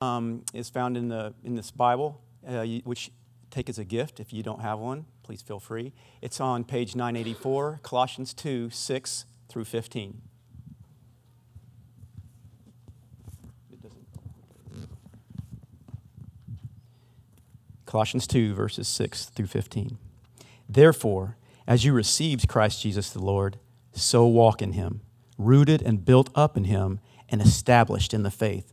um, is found in, the, in this Bible, uh, which take as a gift. If you don't have one, please feel free. It's on page 984, Colossians 2 6 through 15. Colossians 2, verses 6 through 15. Therefore, as you received Christ Jesus the Lord, so walk in him, rooted and built up in him, and established in the faith,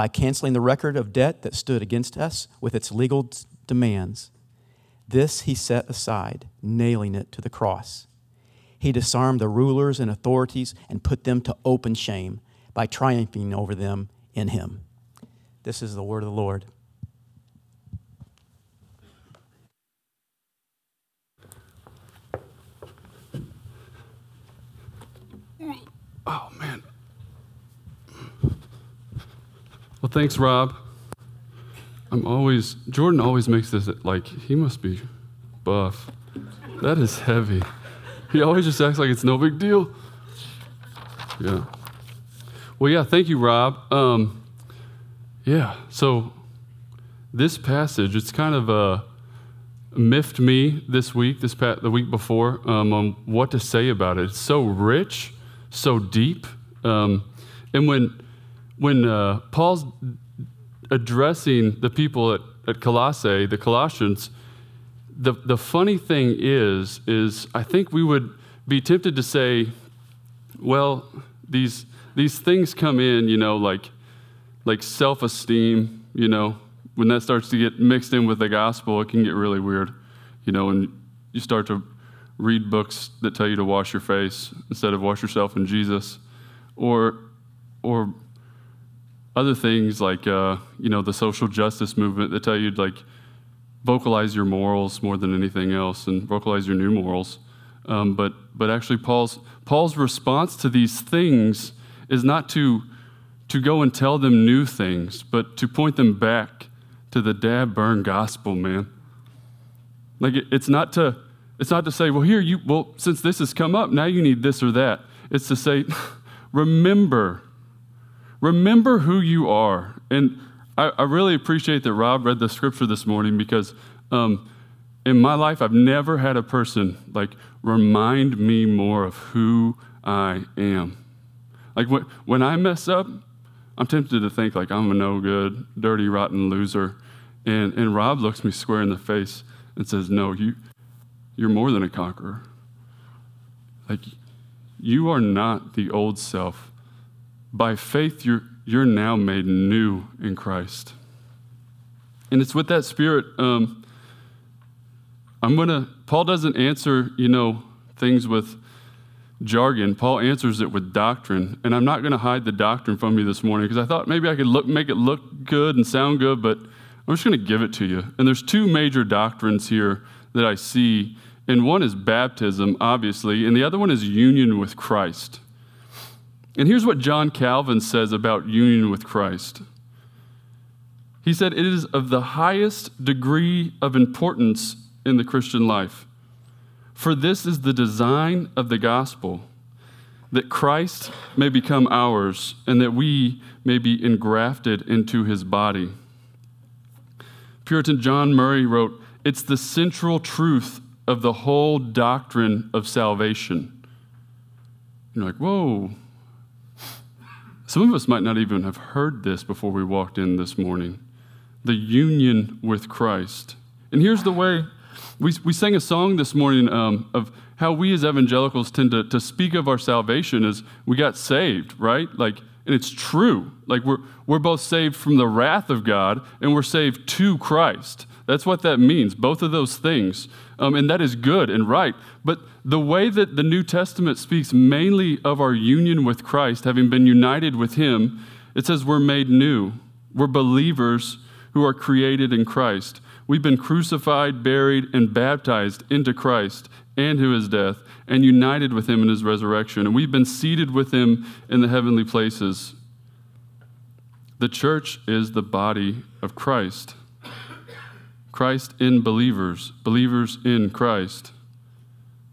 by canceling the record of debt that stood against us with its legal demands. This he set aside, nailing it to the cross. He disarmed the rulers and authorities and put them to open shame by triumphing over them in him. This is the word of the Lord. Well, thanks, Rob. I'm always, Jordan always makes this like, he must be buff. That is heavy. He always just acts like it's no big deal. Yeah. Well, yeah, thank you, Rob. Um, yeah, so this passage, it's kind of uh, miffed me this week, this pa- the week before, um, on what to say about it. It's so rich so deep. Um, and when, when uh, Paul's addressing the people at, at Colossae, the Colossians, the, the funny thing is, is I think we would be tempted to say, well, these, these things come in, you know, like, like self esteem, you know, when that starts to get mixed in with the gospel, it can get really weird, you know, and you start to read books that tell you to wash your face instead of wash yourself in Jesus, or or other things like uh, you know the social justice movement that tell you to like vocalize your morals more than anything else and vocalize your new morals. Um, but but actually, Paul's Paul's response to these things is not to to go and tell them new things, but to point them back to the dab burn gospel, man. Like it, it's not to it's not to say, well, here, you, well, since this has come up, now you need this or that. It's to say, remember, remember who you are. And I, I, really appreciate that Rob read the scripture this morning because um, in my life, I've never had a person like remind me more of who I am. Like when, when I mess up, I'm tempted to think like I'm a no good, dirty, rotten loser. And, and Rob looks me square in the face and says, No, you, you're more than a conqueror. Like, you are not the old self. By faith, you're, you're now made new in Christ. And it's with that spirit, um, I'm going to, Paul doesn't answer, you know, things with jargon. Paul answers it with doctrine. And I'm not going to hide the doctrine from you this morning because I thought maybe I could look, make it look good and sound good, but I'm just going to give it to you. And there's two major doctrines here that I see and one is baptism, obviously, and the other one is union with Christ. And here's what John Calvin says about union with Christ. He said, It is of the highest degree of importance in the Christian life. For this is the design of the gospel that Christ may become ours and that we may be engrafted into his body. Puritan John Murray wrote, It's the central truth of the whole doctrine of salvation. You're like, whoa. Some of us might not even have heard this before we walked in this morning the union with Christ. And here's the way We, we sang a song this morning um, of how we as evangelicals tend to, to speak of our salvation as we got saved, right? Like, and it's true. Like, we're, we're both saved from the wrath of God and we're saved to Christ. That's what that means, both of those things. Um, and that is good and right. But the way that the New Testament speaks mainly of our union with Christ, having been united with Him, it says we're made new. We're believers who are created in Christ. We've been crucified, buried, and baptized into Christ and to his death, and united with him in his resurrection. And we've been seated with him in the heavenly places. The church is the body of Christ. Christ in believers, believers in Christ.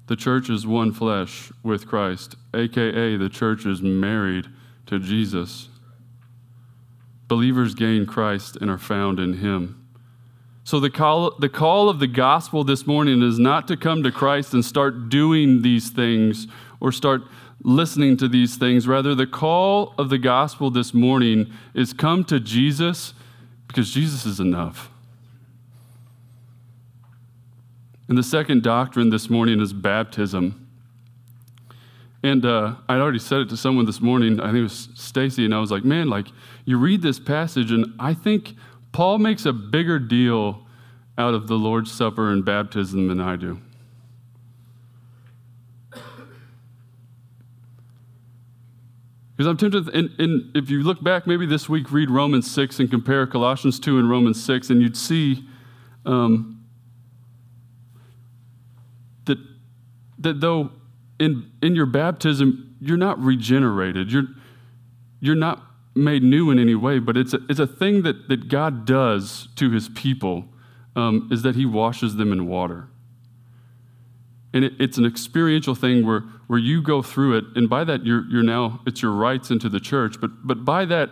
The church is one flesh with Christ, aka the church is married to Jesus. Believers gain Christ and are found in him. So, the call, the call of the gospel this morning is not to come to Christ and start doing these things or start listening to these things. Rather, the call of the gospel this morning is come to Jesus because Jesus is enough. And the second doctrine this morning is baptism. And uh, I'd already said it to someone this morning. I think it was Stacy, and I was like, man, like, you read this passage, and I think Paul makes a bigger deal out of the Lord's Supper and baptism than I do. Because I'm tempted, and, and, if you look back, maybe this week, read Romans 6 and compare Colossians 2 and Romans 6, and you'd see um, that, that though in, in your baptism, you're not regenerated, you're, you're not made new in any way, but it's a, it's a thing that, that God does to his people, um, is that he washes them in water. And it, it's an experiential thing where, where you go through it, and by that, you're, you're now, it's your rite into the church. But, but by that,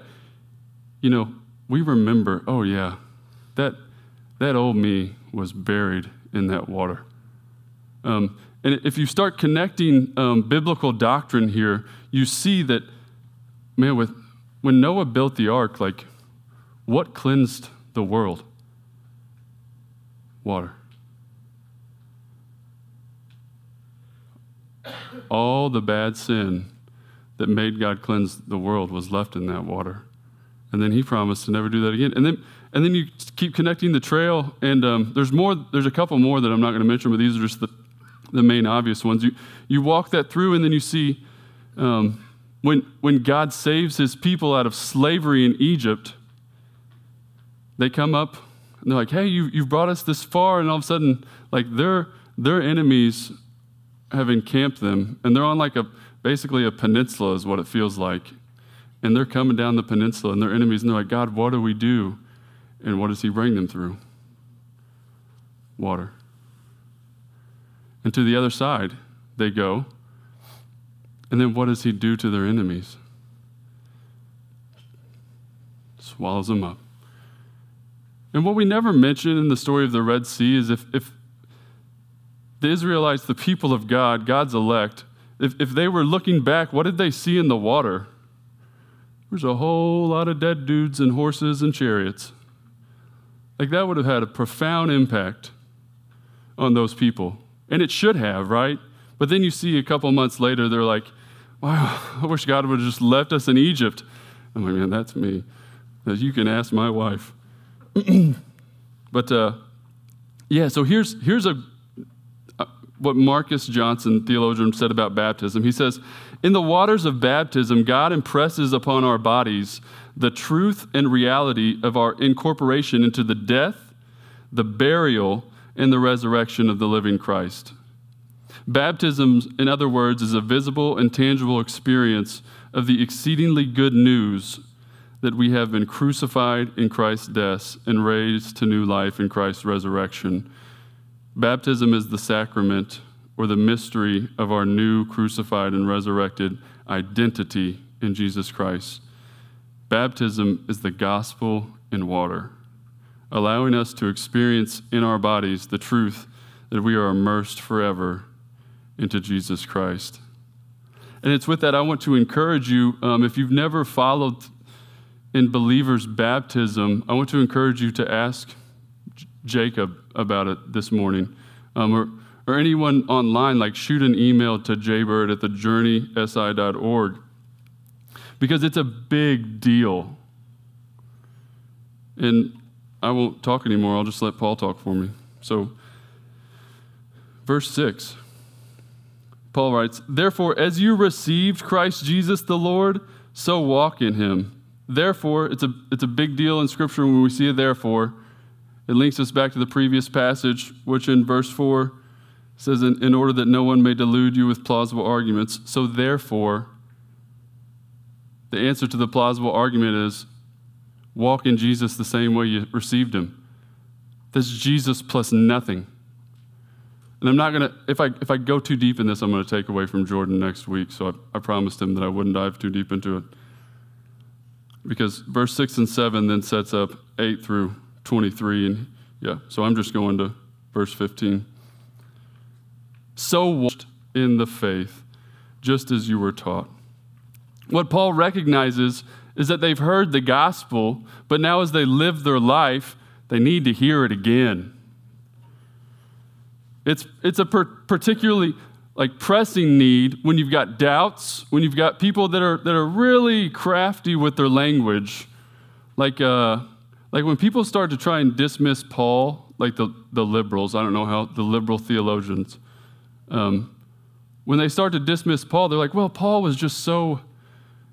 you know, we remember, oh, yeah, that, that old me was buried in that water. Um, and if you start connecting um, biblical doctrine here, you see that, man, with, when Noah built the ark, like, what cleansed the world? Water. All the bad sin that made God cleanse the world was left in that water. And then he promised to never do that again. And then, and then you keep connecting the trail, and um, there's more. There's a couple more that I'm not going to mention, but these are just the the main obvious ones. You, you walk that through, and then you see um, when, when God saves his people out of slavery in Egypt, they come up and they're like, hey, you, you've brought us this far. And all of a sudden, like their, their enemies have encamped them, and they're on like a basically a peninsula, is what it feels like. And they're coming down the peninsula, and their enemies, and they're like, God, what do we do? And what does he bring them through? Water. And to the other side, they go. And then what does he do to their enemies? Swallows them up. And what we never mention in the story of the Red Sea is if, if the Israelites, the people of God, God's elect, if, if they were looking back, what did they see in the water? There's a whole lot of dead dudes and horses and chariots. Like that would have had a profound impact on those people. And it should have, right? But then you see a couple months later, they're like, wow, I wish God would have just left us in Egypt. I'm like, man, that's me. You can ask my wife. but uh, yeah, so here's, here's a, uh, what Marcus Johnson, theologian, said about baptism. He says, In the waters of baptism, God impresses upon our bodies the truth and reality of our incorporation into the death, the burial, and the resurrection of the living Christ. Baptism, in other words, is a visible and tangible experience of the exceedingly good news that we have been crucified in Christ's death and raised to new life in Christ's resurrection. Baptism is the sacrament or the mystery of our new crucified and resurrected identity in Jesus Christ. Baptism is the gospel in water allowing us to experience in our bodies the truth that we are immersed forever into Jesus Christ. And it's with that I want to encourage you um, if you've never followed in believers' baptism, I want to encourage you to ask J- Jacob about it this morning. Um, or, or anyone online, like shoot an email to jaybird at thejourneysi.org because it's a big deal. And I won't talk anymore. I'll just let Paul talk for me. So, verse 6, Paul writes, Therefore, as you received Christ Jesus the Lord, so walk in him. Therefore, it's a, it's a big deal in Scripture when we see it, therefore. It links us back to the previous passage, which in verse 4 says, in, in order that no one may delude you with plausible arguments. So, therefore, the answer to the plausible argument is walk in Jesus the same way you received him. That's Jesus plus nothing. And I'm not going to, if I, if I go too deep in this, I'm going to take away from Jordan next week. So I, I promised him that I wouldn't dive too deep into it. Because verse 6 and 7 then sets up 8 through 23. And yeah, so I'm just going to verse 15. So walked in the faith, just as you were taught. What Paul recognizes is that they've heard the gospel, but now as they live their life, they need to hear it again. It's, it's a per- particularly like pressing need when you've got doubts, when you've got people that are, that are really crafty with their language. Like, uh, like when people start to try and dismiss Paul, like the, the liberals, I don't know how, the liberal theologians, um, when they start to dismiss Paul, they're like, well, Paul was just so,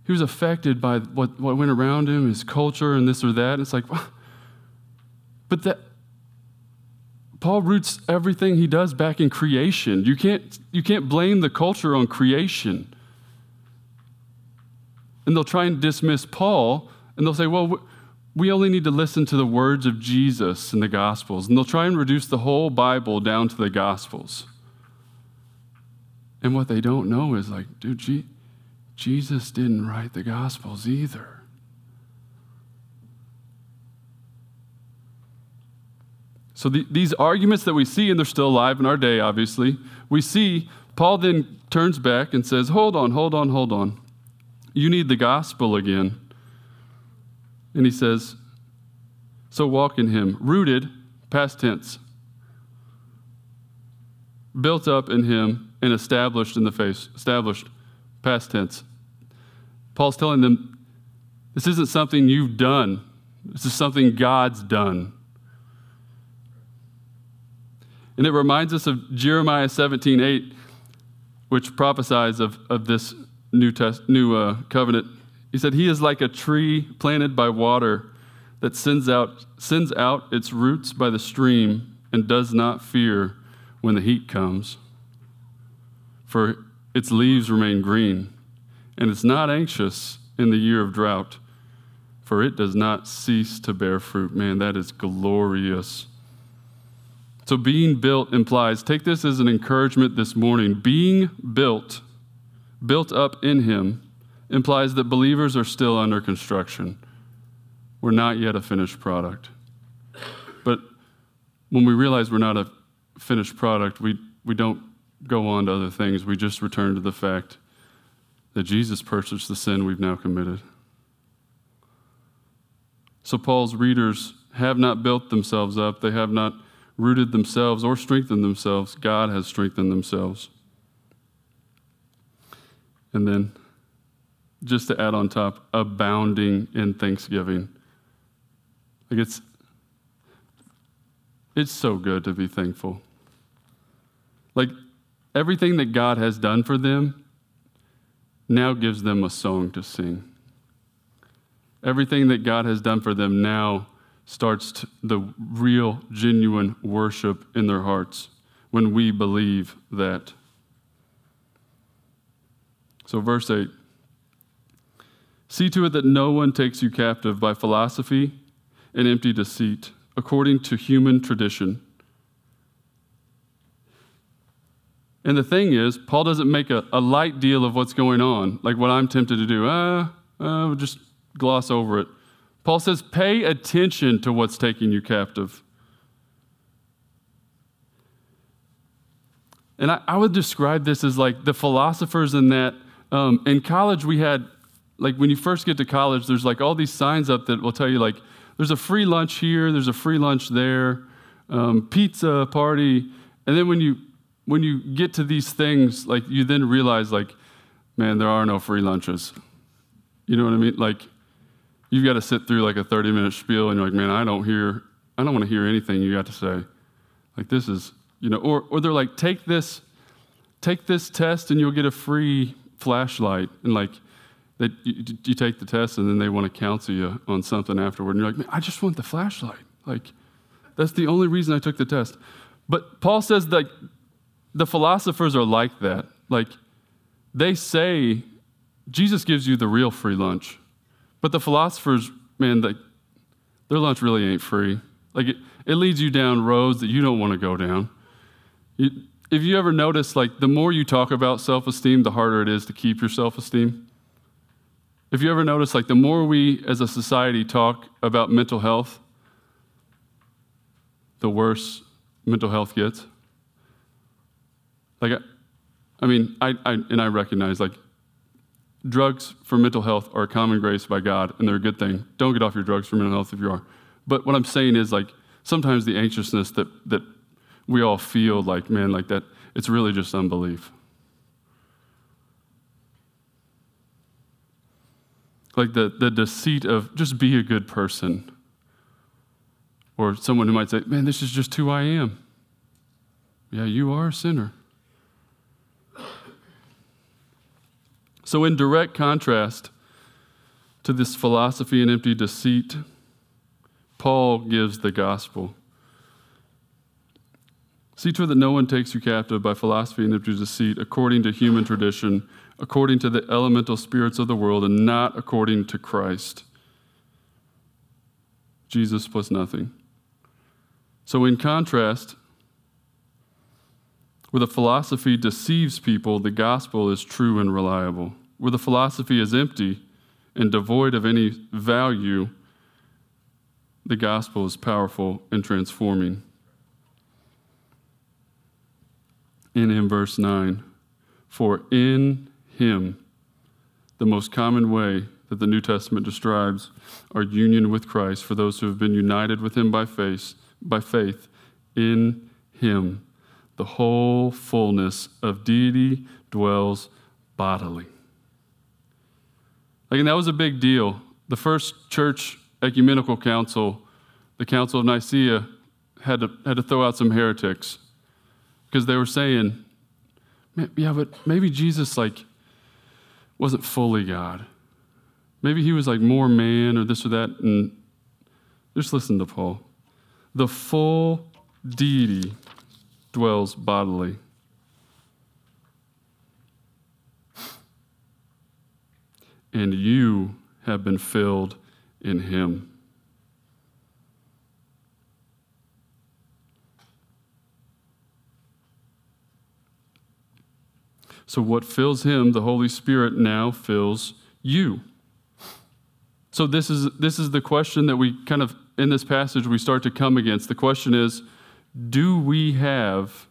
he was affected by what, what went around him, his culture, and this or that. And it's like, but that, Paul roots everything he does back in creation. You can't, you can't blame the culture on creation. And they'll try and dismiss Paul, and they'll say, well, we only need to listen to the words of Jesus in the Gospels. And they'll try and reduce the whole Bible down to the Gospels. And what they don't know is like, dude, Jesus didn't write the Gospels either. So the, these arguments that we see, and they're still alive in our day, obviously, we see Paul then turns back and says, Hold on, hold on, hold on. You need the gospel again. And he says, So walk in him, rooted, past tense, built up in him and established in the face, established, past tense. Paul's telling them, This isn't something you've done, this is something God's done. And it reminds us of Jeremiah 17 8, which prophesies of, of this new, test, new uh, covenant. He said, He is like a tree planted by water that sends out, sends out its roots by the stream and does not fear when the heat comes. For its leaves remain green, and it's not anxious in the year of drought, for it does not cease to bear fruit. Man, that is glorious. So, being built implies, take this as an encouragement this morning. Being built, built up in Him, implies that believers are still under construction. We're not yet a finished product. But when we realize we're not a finished product, we, we don't go on to other things. We just return to the fact that Jesus purchased the sin we've now committed. So, Paul's readers have not built themselves up, they have not rooted themselves or strengthened themselves, God has strengthened themselves. And then, just to add on top, abounding in thanksgiving. Like it's, it's so good to be thankful. Like everything that God has done for them now gives them a song to sing. Everything that God has done for them now starts the real, genuine worship in their hearts when we believe that. So, verse 8 See to it that no one takes you captive by philosophy and empty deceit, according to human tradition. And the thing is, Paul doesn't make a, a light deal of what's going on, like what I'm tempted to do. Ah, uh, uh, just gloss over it. Paul says, pay attention to what's taking you captive. And I, I would describe this as like the philosophers in that um, in college we had, like when you first get to college, there's like all these signs up that will tell you, like, there's a free lunch here, there's a free lunch there, um, pizza party. And then when you when you get to these things, like you then realize, like, man, there are no free lunches. You know what I mean? Like, you've got to sit through like a 30 minute spiel, and you're like, man, I don't hear, I don't want to hear anything you got to say. Like, this is, you know, or, or they're like, take this, take this test, and you'll get a free flashlight. And like, they, you, you take the test, and then they want to counsel you on something afterward. And you're like, man, I just want the flashlight. Like, that's the only reason I took the test. But Paul says that the philosophers are like that. Like, they say Jesus gives you the real free lunch. But the philosophers, man, they, their lunch really ain't free. Like, it, it leads you down roads that you don't want to go down. You, if you ever notice, like, the more you talk about self esteem, the harder it is to keep your self esteem. If you ever notice, like, the more we as a society talk about mental health, the worse mental health gets. Like, I mean, I, I, and I recognize, like, drugs for mental health are a common grace by God, and they're a good thing. Don't get off your drugs for mental health if you are. But what I'm saying is, like, sometimes the anxiousness that, that we all feel, like, man, like that, it's really just unbelief. Like the, the deceit of just be a good person. Or someone who might say, man, this is just who I am. Yeah, you are a sinner. So, in direct contrast to this philosophy and empty deceit, Paul gives the gospel. See to it that no one takes you captive by philosophy and empty deceit, according to human tradition, according to the elemental spirits of the world, and not according to Christ. Jesus plus nothing. So, in contrast, where the philosophy deceives people, the gospel is true and reliable where the philosophy is empty and devoid of any value, the gospel is powerful and transforming. And in verse 9, for in him, the most common way that the New Testament describes our union with Christ for those who have been united with him by faith, by faith in him, the whole fullness of deity dwells bodily. Like, and that was a big deal. The first church ecumenical council, the Council of Nicaea, had to, had to throw out some heretics because they were saying, yeah, but maybe Jesus, like, wasn't fully God. Maybe he was like more man or this or that. And just listen to Paul. The full deity dwells bodily. And you have been filled in him. So, what fills him, the Holy Spirit, now fills you. So, this is, this is the question that we kind of, in this passage, we start to come against. The question is do we have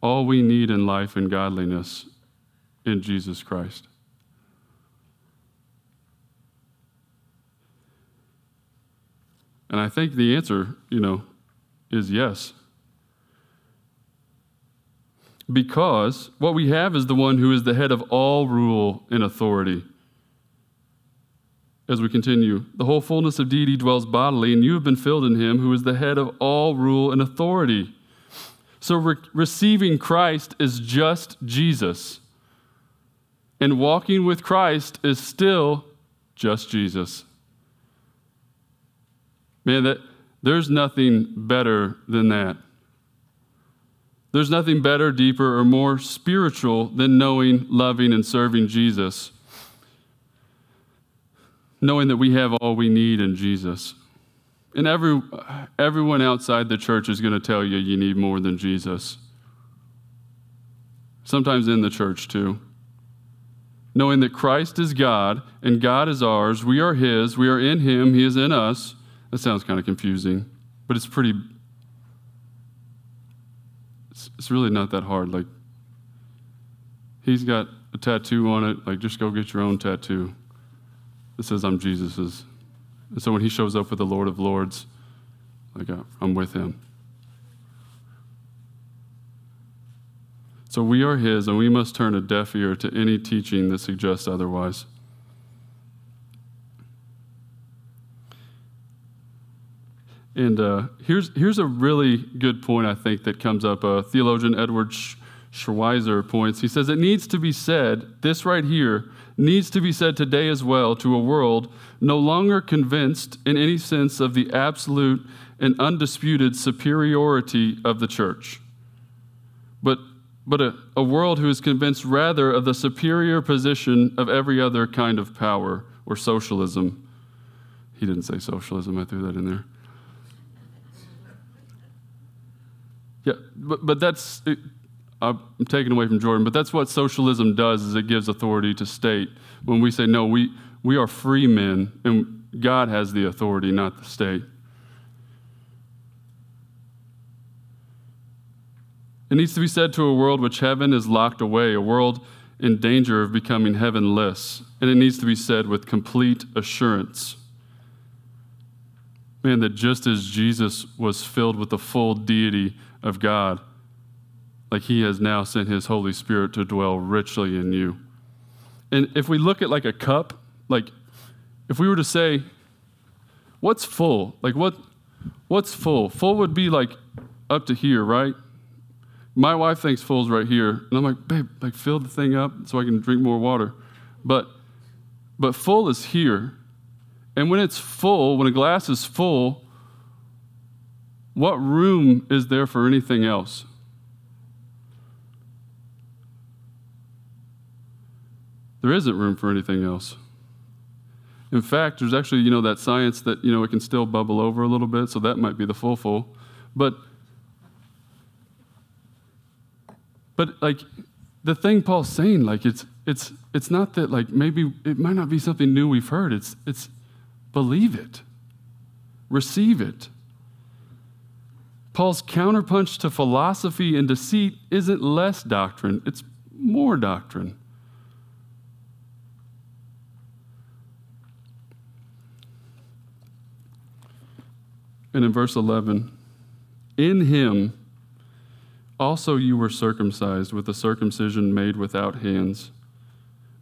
all we need in life and godliness in Jesus Christ? And I think the answer, you know, is yes. Because what we have is the one who is the head of all rule and authority. As we continue, the whole fullness of deity dwells bodily, and you have been filled in him who is the head of all rule and authority. So re- receiving Christ is just Jesus. And walking with Christ is still just Jesus. Man, that, there's nothing better than that. There's nothing better, deeper, or more spiritual than knowing, loving, and serving Jesus. Knowing that we have all we need in Jesus. And every, everyone outside the church is going to tell you you need more than Jesus. Sometimes in the church, too. Knowing that Christ is God and God is ours, we are His, we are in Him, He is in us. That sounds kind of confusing, but it's pretty, it's, it's really not that hard. Like, he's got a tattoo on it. Like, just go get your own tattoo. It says, I'm Jesus's. And so when he shows up with the Lord of Lords, like, I'm with him. So we are his, and we must turn a deaf ear to any teaching that suggests otherwise. And uh, here's, here's a really good point, I think, that comes up. Uh, theologian Edward Schweizer points. He says, It needs to be said, this right here needs to be said today as well to a world no longer convinced in any sense of the absolute and undisputed superiority of the church, but, but a, a world who is convinced rather of the superior position of every other kind of power or socialism. He didn't say socialism, I threw that in there. Yeah, but, but that's, it, I'm taken away from Jordan, but that's what socialism does is it gives authority to state. When we say, no, we, we are free men, and God has the authority, not the state. It needs to be said to a world which heaven is locked away, a world in danger of becoming heavenless. And it needs to be said with complete assurance. Man, that just as Jesus was filled with the full deity of God, like he has now sent his Holy Spirit to dwell richly in you. And if we look at like a cup, like if we were to say, what's full? Like what what's full? Full would be like up to here, right? My wife thinks full's right here. And I'm like, babe, like fill the thing up so I can drink more water. But but full is here. And when it's full, when a glass is full, what room is there for anything else? There isn't room for anything else. In fact, there's actually, you know, that science that, you know, it can still bubble over a little bit, so that might be the full full. But but like the thing Paul's saying, like it's it's it's not that like maybe it might not be something new we've heard. It's it's believe it. Receive it. Paul's counterpunch to philosophy and deceit isn't less doctrine, it's more doctrine. And in verse 11, in him also you were circumcised with a circumcision made without hands,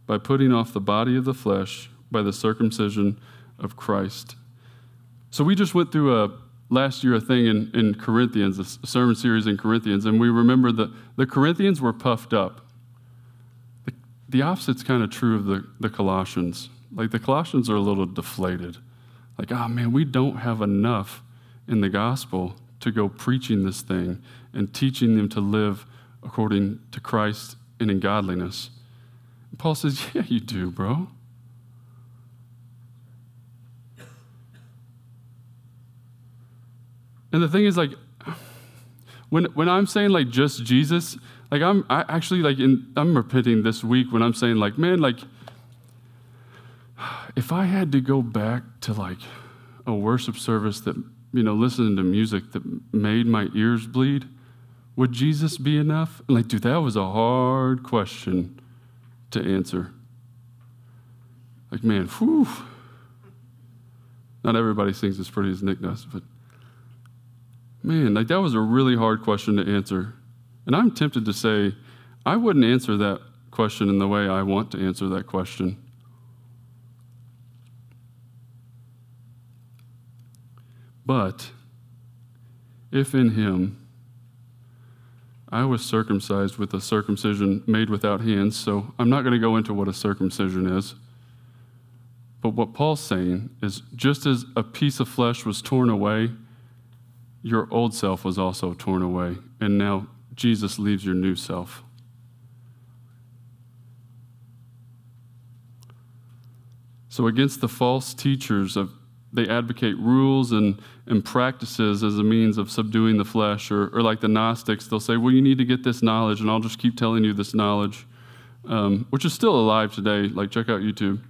by putting off the body of the flesh by the circumcision of Christ. So we just went through a last year a thing in, in Corinthians, a sermon series in Corinthians, and we remember that the Corinthians were puffed up. The, the opposite's kind of true of the, the Colossians. Like the Colossians are a little deflated. Like, oh man, we don't have enough in the gospel to go preaching this thing and teaching them to live according to Christ and in godliness. And Paul says, Yeah, you do, bro. And the thing is, like, when, when I'm saying like just Jesus, like I'm I actually like in I'm repenting this week when I'm saying like, man, like if I had to go back to like a worship service that, you know, listening to music that made my ears bleed, would Jesus be enough? Like, dude, that was a hard question to answer. Like, man, whew. Not everybody sings as pretty as Nick does, but Man, like that was a really hard question to answer. And I'm tempted to say, I wouldn't answer that question in the way I want to answer that question. But if in him I was circumcised with a circumcision made without hands, so I'm not going to go into what a circumcision is. But what Paul's saying is just as a piece of flesh was torn away, your old self was also torn away, and now Jesus leaves your new self. So, against the false teachers of they advocate rules and, and practices as a means of subduing the flesh, or, or like the Gnostics, they'll say, Well, you need to get this knowledge, and I'll just keep telling you this knowledge, um, which is still alive today. Like, check out YouTube.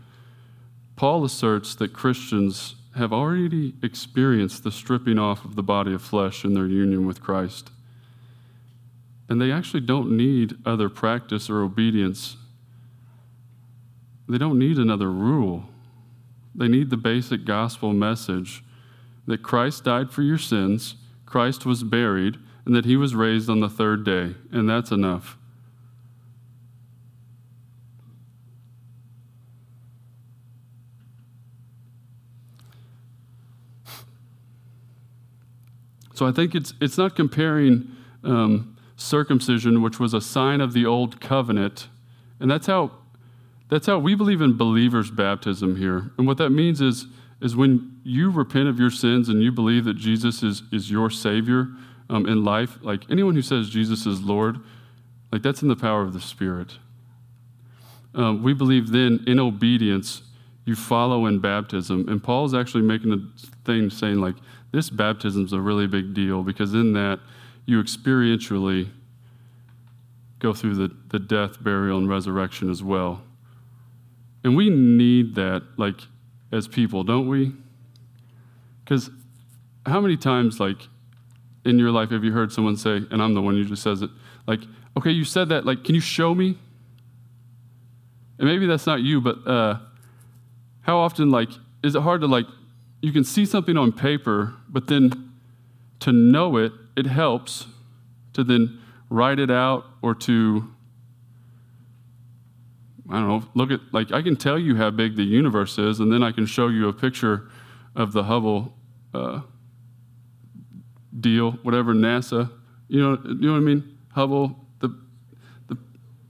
Paul asserts that Christians have already experienced the stripping off of the body of flesh in their union with Christ. And they actually don't need other practice or obedience. They don't need another rule. They need the basic gospel message that Christ died for your sins, Christ was buried, and that he was raised on the third day. And that's enough. So I think it's, it's not comparing um, circumcision, which was a sign of the old covenant, and that's how, that's how we believe in believers' baptism here. And what that means is, is when you repent of your sins and you believe that Jesus is, is your Savior um, in life, like anyone who says Jesus is Lord, like that's in the power of the Spirit. Um, we believe then in obedience, you follow in baptism. And Paul is actually making a thing saying, like, this baptism is a really big deal because in that you experientially go through the, the death, burial, and resurrection as well. And we need that, like, as people, don't we? Because how many times, like, in your life have you heard someone say, and I'm the one who just says it, like, okay, you said that, like, can you show me? And maybe that's not you, but uh, how often, like, is it hard to, like, you can see something on paper, but then to know it, it helps to then write it out or to, I don't know, look at, like, I can tell you how big the universe is, and then I can show you a picture of the Hubble uh, deal, whatever, NASA. You know, you know what I mean? Hubble, the, the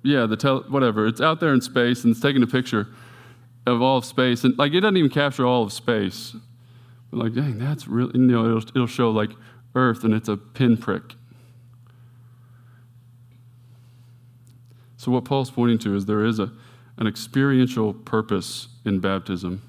yeah, the tel- whatever. It's out there in space, and it's taking a picture of all of space, and like it doesn't even capture all of space. But like, dang, that's really, you know, it'll, it'll show like Earth and it's a pinprick. So, what Paul's pointing to is there is a, an experiential purpose in baptism.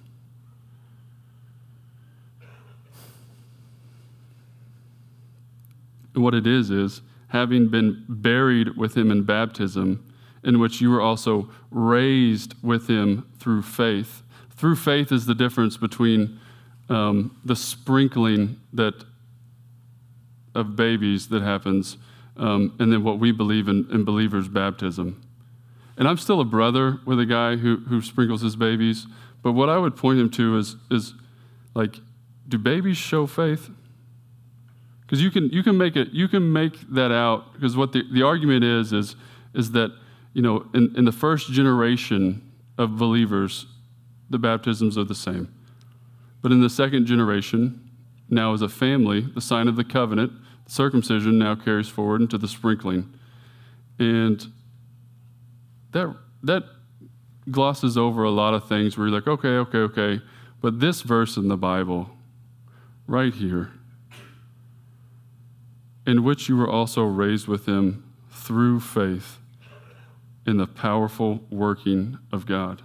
And what it is, is having been buried with him in baptism, in which you were also raised with him through faith. Through faith is the difference between um, the sprinkling that of babies that happens, um, and then what we believe in, in believers' baptism. And I'm still a brother with a guy who, who sprinkles his babies, but what I would point him to is, is like, do babies show faith? Because you can, you can make it, you can make that out, because what the, the argument is, is, is that, you know, in, in the first generation of believers, the baptisms are the same. But in the second generation, now as a family, the sign of the covenant, circumcision now carries forward into the sprinkling. And that, that glosses over a lot of things where you're like, okay, okay, okay. But this verse in the Bible, right here, in which you were also raised with him through faith in the powerful working of God.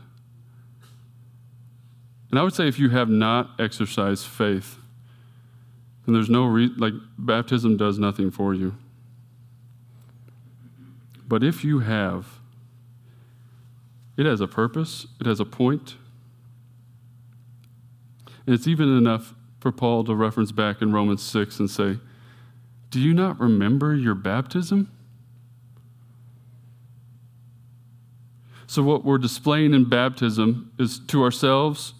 And I would say if you have not exercised faith, then there's no reason, like, baptism does nothing for you. But if you have, it has a purpose, it has a point. And it's even enough for Paul to reference back in Romans 6 and say, Do you not remember your baptism? So, what we're displaying in baptism is to ourselves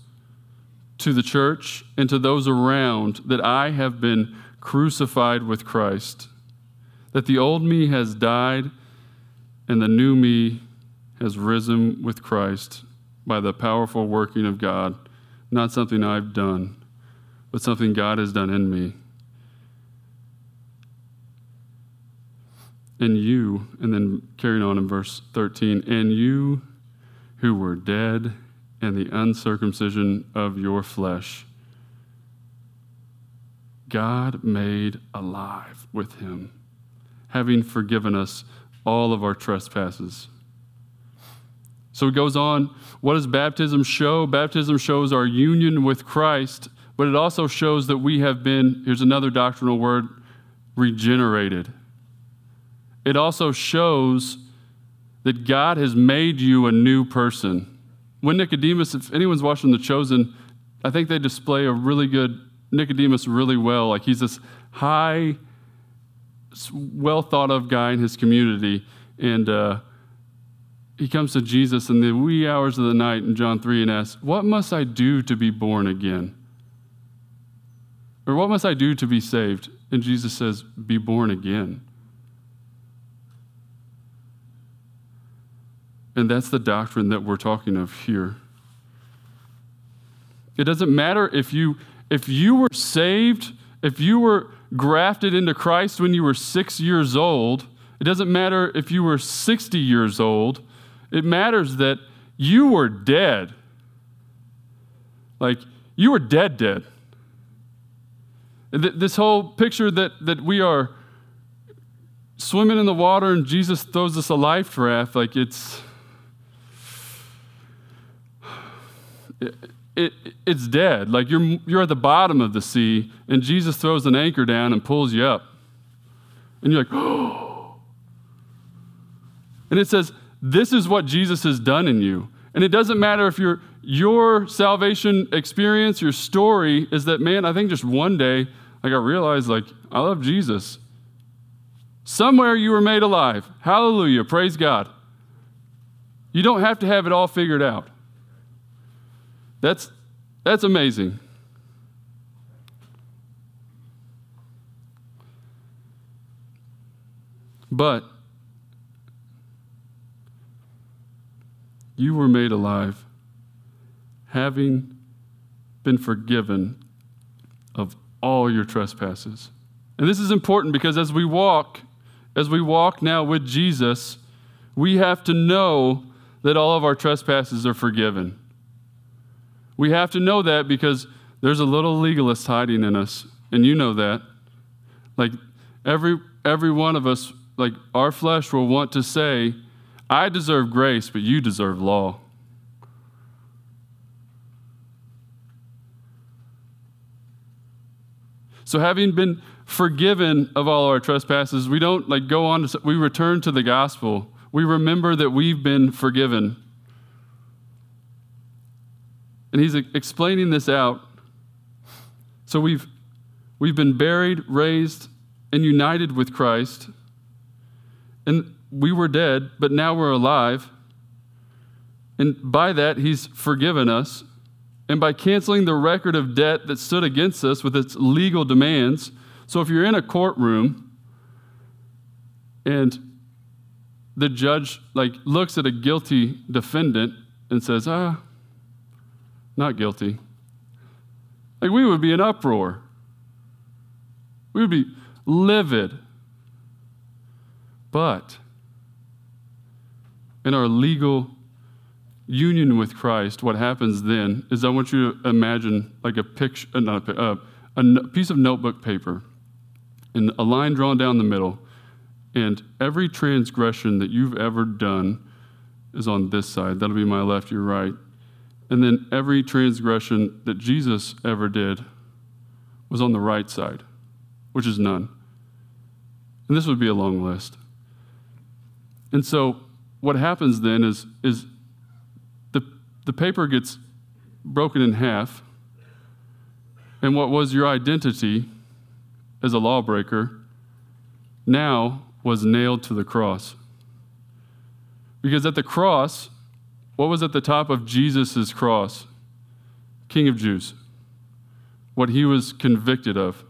to the church and to those around that I have been crucified with Christ, that the old me has died and the new me has risen with Christ by the powerful working of God, not something I've done, but something God has done in me. And you, and then carrying on in verse 13, and you who were dead and the uncircumcision of your flesh. God made alive with him, having forgiven us all of our trespasses. So it goes on. What does baptism show? Baptism shows our union with Christ, but it also shows that we have been, here's another doctrinal word, regenerated. It also shows that God has made you a new person when Nicodemus, if anyone's watching The Chosen, I think they display a really good Nicodemus really well. Like he's this high, well thought of guy in his community. And uh, he comes to Jesus in the wee hours of the night in John 3 and asks, What must I do to be born again? Or what must I do to be saved? And Jesus says, Be born again. And that's the doctrine that we're talking of here. It doesn't matter if you if you were saved, if you were grafted into Christ when you were six years old. It doesn't matter if you were 60 years old. It matters that you were dead. Like, you were dead, dead. This whole picture that, that we are swimming in the water and Jesus throws us a life raft, like it's. It, it, it's dead. Like you're, you're at the bottom of the sea, and Jesus throws an anchor down and pulls you up. And you're like, oh. And it says, This is what Jesus has done in you. And it doesn't matter if your your salvation experience, your story is that, man, I think just one day, like I realized, like, I love Jesus. Somewhere you were made alive. Hallelujah. Praise God. You don't have to have it all figured out. That's, that's amazing. But you were made alive, having been forgiven of all your trespasses. And this is important because as we walk, as we walk now with Jesus, we have to know that all of our trespasses are forgiven. We have to know that because there's a little legalist hiding in us, and you know that. Like every every one of us, like our flesh will want to say, I deserve grace, but you deserve law. So having been forgiven of all our trespasses, we don't like go on to we return to the gospel. We remember that we've been forgiven. And he's explaining this out. So we've, we've been buried, raised, and united with Christ. And we were dead, but now we're alive. And by that, he's forgiven us. And by canceling the record of debt that stood against us with its legal demands. So if you're in a courtroom and the judge like looks at a guilty defendant and says, "Ah, not guilty. Like we would be in uproar. We would be livid. But in our legal union with Christ, what happens then is I want you to imagine like a picture, uh, not a, uh, a piece of notebook paper, and a line drawn down the middle, and every transgression that you've ever done is on this side. That'll be my left, your right. And then every transgression that Jesus ever did was on the right side, which is none. And this would be a long list. And so what happens then is, is the, the paper gets broken in half, and what was your identity as a lawbreaker now was nailed to the cross. Because at the cross, what was at the top of Jesus' cross? King of Jews. What he was convicted of.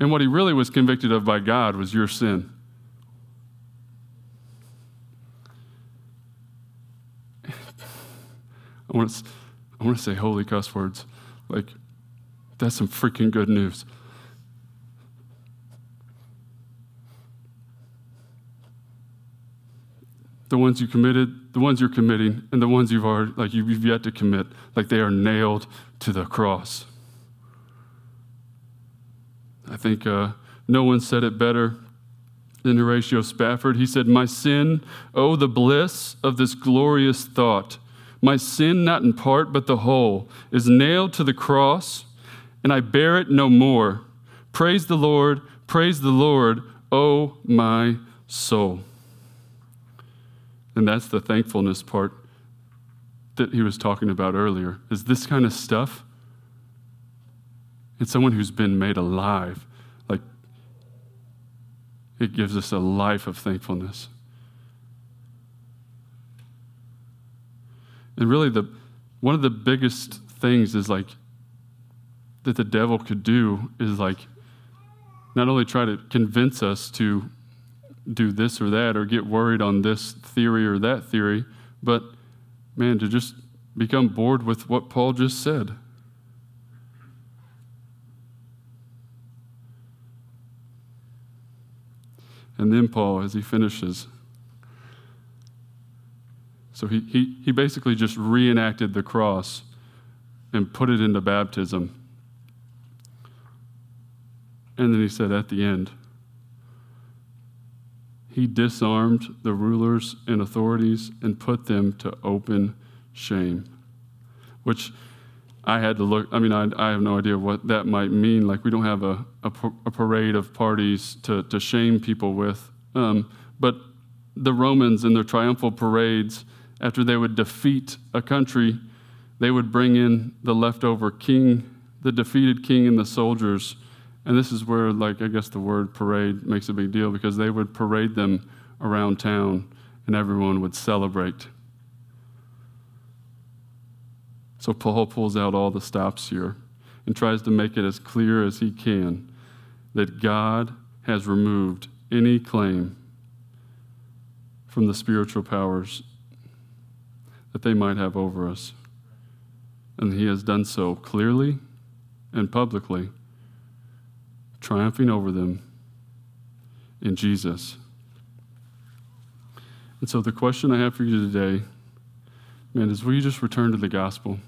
And what he really was convicted of by God was your sin. I want to, I want to say holy cuss words. Like, that's some freaking good news. The ones you committed, the ones you're committing, and the ones you've already, like you've yet to commit, like they are nailed to the cross. I think uh, no one said it better than Horatio Spafford. He said, My sin, oh, the bliss of this glorious thought. My sin, not in part, but the whole, is nailed to the cross, and I bear it no more. Praise the Lord, praise the Lord, oh, my soul. And that's the thankfulness part that he was talking about earlier. Is this kind of stuff? It's someone who's been made alive. Like, it gives us a life of thankfulness. And really, the, one of the biggest things is like that the devil could do is like not only try to convince us to do this or that or get worried on this theory or that theory, but man, to just become bored with what Paul just said. And then Paul, as he finishes, so he, he, he basically just reenacted the cross and put it into baptism. And then he said at the end, he disarmed the rulers and authorities and put them to open shame. Which I had to look, I mean, I, I have no idea what that might mean. Like, we don't have a, a, a parade of parties to, to shame people with. Um, but the Romans in their triumphal parades, after they would defeat a country, they would bring in the leftover king, the defeated king, and the soldiers. And this is where, like, I guess the word parade makes a big deal because they would parade them around town and everyone would celebrate. So Paul pulls out all the stops here and tries to make it as clear as he can that God has removed any claim from the spiritual powers that they might have over us. And he has done so clearly and publicly, triumphing over them in Jesus. And so the question I have for you today, man, is will you just return to the gospel?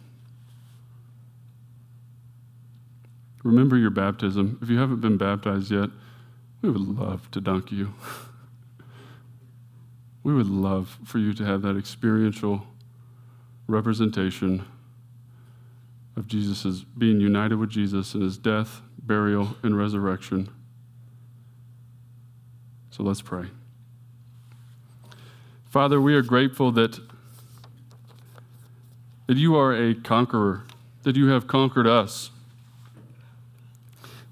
Remember your baptism. If you haven't been baptized yet, we would love to dunk you. we would love for you to have that experiential representation of Jesus' being united with Jesus in his death, burial, and resurrection. So let's pray. Father, we are grateful that, that you are a conqueror, that you have conquered us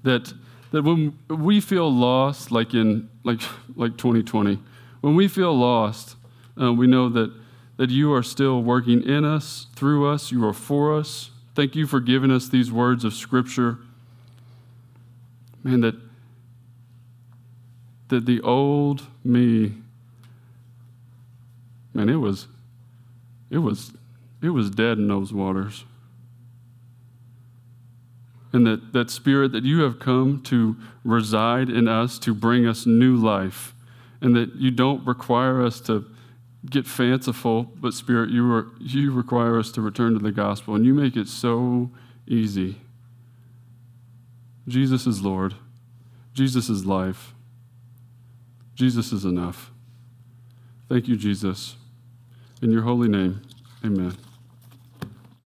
that that when we feel lost, like in like like 2020, when we feel lost, uh, we know that that you are still working in us, through us. You are for us. Thank you for giving us these words of Scripture. Man, that that the old me, man, it was it was it was dead in those waters. And that, that spirit that you have come to reside in us to bring us new life, and that you don't require us to get fanciful, but Spirit, you, are, you require us to return to the gospel, and you make it so easy. Jesus is Lord. Jesus is life. Jesus is enough. Thank you, Jesus. In your holy name, amen.